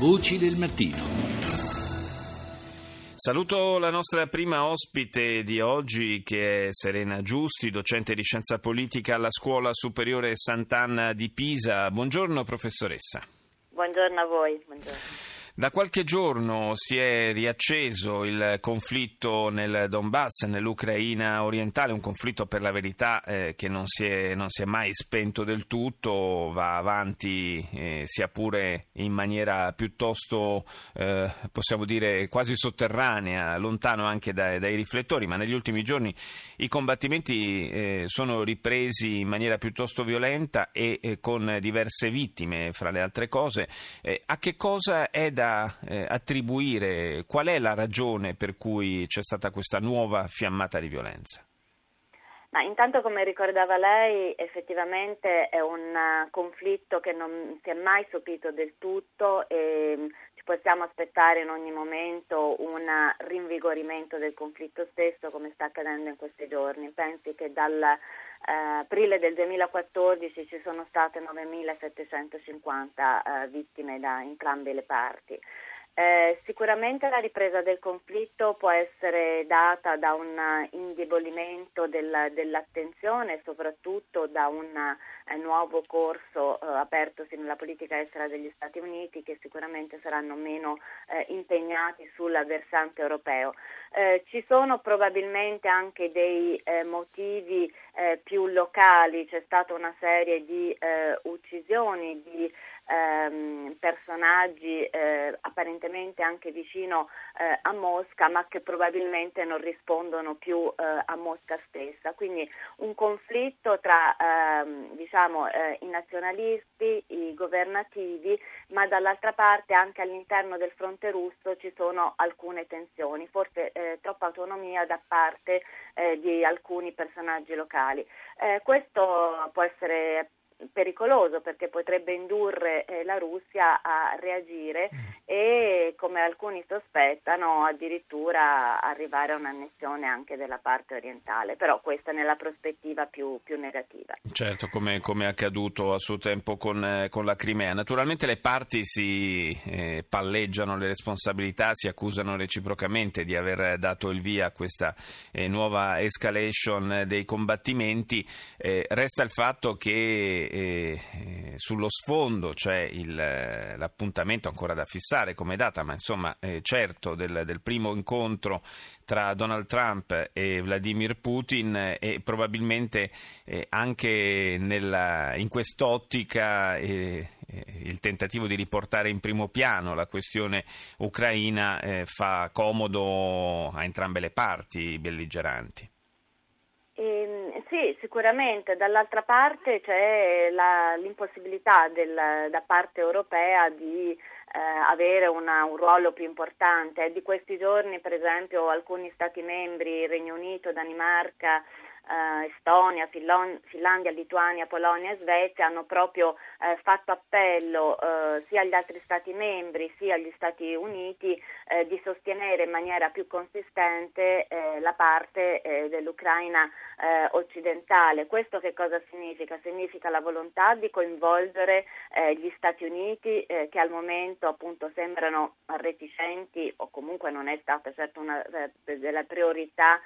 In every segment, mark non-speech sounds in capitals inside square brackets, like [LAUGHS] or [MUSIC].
Voci del mattino. Saluto la nostra prima ospite di oggi che è Serena Giusti, docente di scienza politica alla Scuola Superiore Sant'Anna di Pisa. Buongiorno professoressa. Buongiorno a voi. Buongiorno. Da qualche giorno si è riacceso il conflitto nel Donbass, nell'Ucraina orientale, un conflitto per la verità eh, che non si, è, non si, è, mai spento del tutto, va avanti eh, sia pure in maniera piuttosto, eh, possiamo dire, quasi sotterranea, lontano anche dai, dai riflettori, ma negli ultimi giorni i combattimenti eh, sono ripresi in maniera piuttosto violenta e eh, con diverse vittime, fra le altre cose. Eh, a che cosa è da eh, attribuire qual è la ragione per cui c'è stata questa nuova fiammata di violenza? Ma intanto, come ricordava lei, effettivamente è un conflitto che non si è mai sopito del tutto e mm, ci possiamo aspettare in ogni momento un rinvigorimento del conflitto stesso, come sta accadendo in questi giorni. Pensi che dal eh, aprile del 2014 ci sono state 9.750 eh, vittime da entrambe le parti. Eh, sicuramente la ripresa del conflitto può essere data da un indebolimento del, dell'attenzione soprattutto da un eh, nuovo corso eh, apertosi nella politica estera degli Stati Uniti che sicuramente saranno meno eh, impegnati sul versante europeo. Eh, ci sono probabilmente anche dei eh, motivi più locali, c'è stata una serie di uccisioni, di ehm, personaggi eh, apparentemente anche vicino eh, a Mosca, ma che probabilmente non rispondono più eh, a Mosca stessa. Quindi un conflitto tra ehm, diciamo, eh, i nazionalisti, i governativi, ma dall'altra parte anche all'interno del fronte russo ci sono alcune tensioni, forse eh, troppa autonomia da parte eh, di alcuni personaggi locali. questo può essere pericoloso perché potrebbe indurre eh, la Russia a reagire mm. e come alcuni sospettano addirittura arrivare a un'annessione anche della parte orientale, però questa nella prospettiva più, più negativa. Certo, come, come, è accaduto a suo tempo con, eh, con, la Crimea. Naturalmente le parti si eh, palleggiano le responsabilità, si accusano reciprocamente di aver dato il via a questa eh, nuova escalation dei combattimenti. Eh, resta il fatto che eh, sullo sfondo c'è il, l'appuntamento ancora da fissare come data, ma insomma eh, certo del, del, primo incontro tra Donald Trump e Vladimir Putin e probabilmente eh, anche nella, in quest'ottica eh, eh, il tentativo di riportare in primo piano la questione ucraina fa comodo a entrambe le parti belligeranti. Sì, sicuramente. Dall'altra parte c'è la, l'impossibilità del, da parte europea di eh, avere una, un ruolo più importante. Di questi giorni, per esempio, alcuni Stati membri, Regno Unito, Danimarca, eh, Estonia, Finlon- Finlandia, Lituania, Polonia e Svezia hanno proprio eh, fatto appello eh, sia agli altri Stati membri sia agli Stati Uniti eh, di sostenere in maniera più consistente eh, la parte eh, dell'Ucraina occidentale. Questo che cosa significa? Significa la volontà di coinvolgere gli Stati Uniti che al momento appunto sembrano reticenti o comunque non è stata certo una delle priorità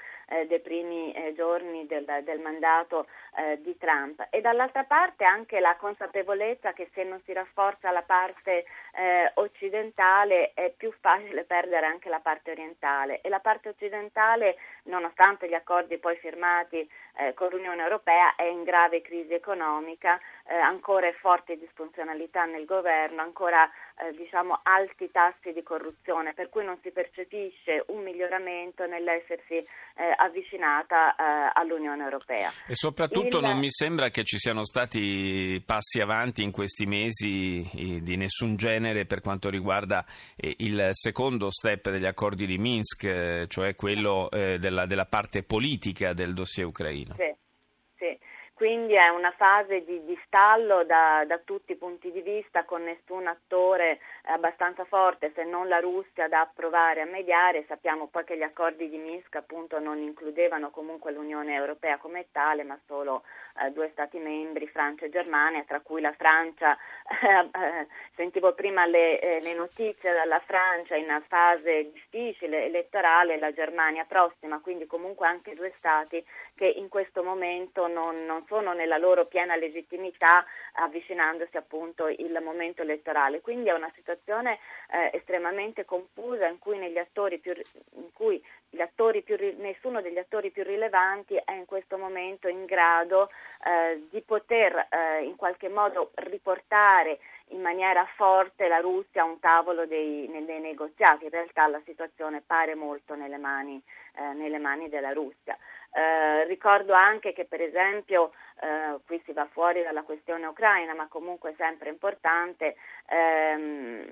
dei primi giorni del, del mandato eh, di Trump. E dall'altra parte anche la consapevolezza che se non si rafforza la parte eh, occidentale è più facile perdere anche la parte orientale. E la parte occidentale nonostante gli accordi poi firmati eh, con l'Unione Europea è in grave crisi economica, eh, ancora è forte disfunzionalità nel governo, ancora eh, diciamo, alti tassi di corruzione, per cui non si percepisce un miglioramento nell'essersi eh, avvicinata eh, all'Unione Europea. E soprattutto Il... non mi sembra che ci siano stati passi avanti in questi mesi eh, di nessun genere per quanto riguarda eh, il secondo step degli accordi di Minsk, cioè quello della, della, parte politica del dossier ucraino. Sì. Quindi è una fase di, di stallo da, da, tutti i punti di vista con nessun attore abbastanza forte se non la Russia da provare a mediare, sappiamo poi che gli accordi di Minsk appunto non includevano comunque l'Unione Europea come tale ma solo eh, due Stati membri, Francia e Germania, tra cui la Francia, [LAUGHS] eh, sentivo prima le, eh, le notizie dalla Francia in una fase difficile elettorale, la Germania prossima, quindi comunque anche due Stati che in questo momento non, non sono nella loro piena legittimità avvicinandosi appunto il momento elettorale. Quindi è una situazione eh, estremamente confusa in cui, più, in cui più, nessuno degli attori più rilevanti è in questo momento in grado eh, di poter eh, in qualche modo riportare in maniera forte la Russia a un tavolo dei, dei negoziati. In realtà la situazione pare molto nelle mani, eh, nelle mani della Russia. Eh, ricordo anche che per esempio, eh, qui si va fuori dalla questione ucraina, ma comunque sempre importante, ehm,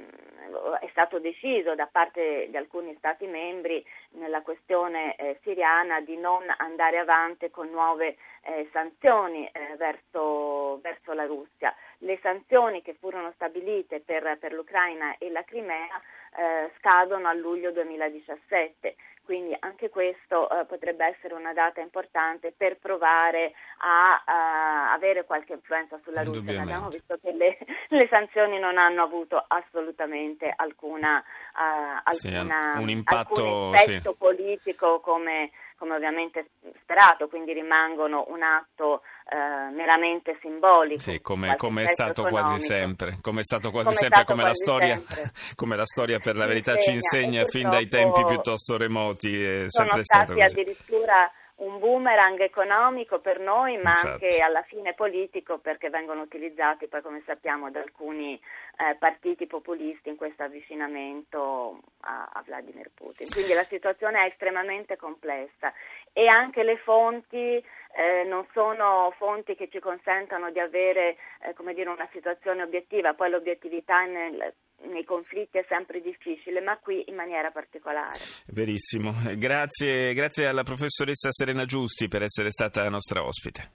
è stato deciso da parte di alcuni Stati membri nella questione eh, siriana di non andare avanti con nuove eh, sanzioni eh, verso, verso, la Russia. Le sanzioni che furono stabilite per, per l'Ucraina e la Crimea eh, scadono a luglio 2017 quindi anche questo eh, potrebbe essere una data importante per provare a, a avere qualche influenza sulla Russia. Abbiamo visto che le, [LAUGHS] le, sanzioni non hanno avuto assolutamente alcuna, uh, alcuna sì, un impatto effetto sì. politico come, come ovviamente sperato, quindi rimangono un atto eh, meramente simbolico. Sì, come, come è stato economico. quasi sempre, come è stato quasi come sempre, stato come, quasi la storia, [LAUGHS] come la storia per la verità ci insegna fin dai tempi piuttosto remoti. È sempre stato così. addirittura un boomerang economico per noi, ma Infatti. anche alla fine politico, perché vengono utilizzati poi, come sappiamo, da alcuni eh, partiti populisti in questo avvicinamento a, a, Vladimir Putin. Quindi la situazione è estremamente complessa e anche le fonti eh, non sono fonti che ci consentano di avere eh, dire, una situazione obiettiva, poi l'obiettività nel nei conflitti è sempre difficile, ma qui in maniera particolare. Verissimo. Grazie, grazie alla professoressa Serena Giusti per essere stata nostra ospite.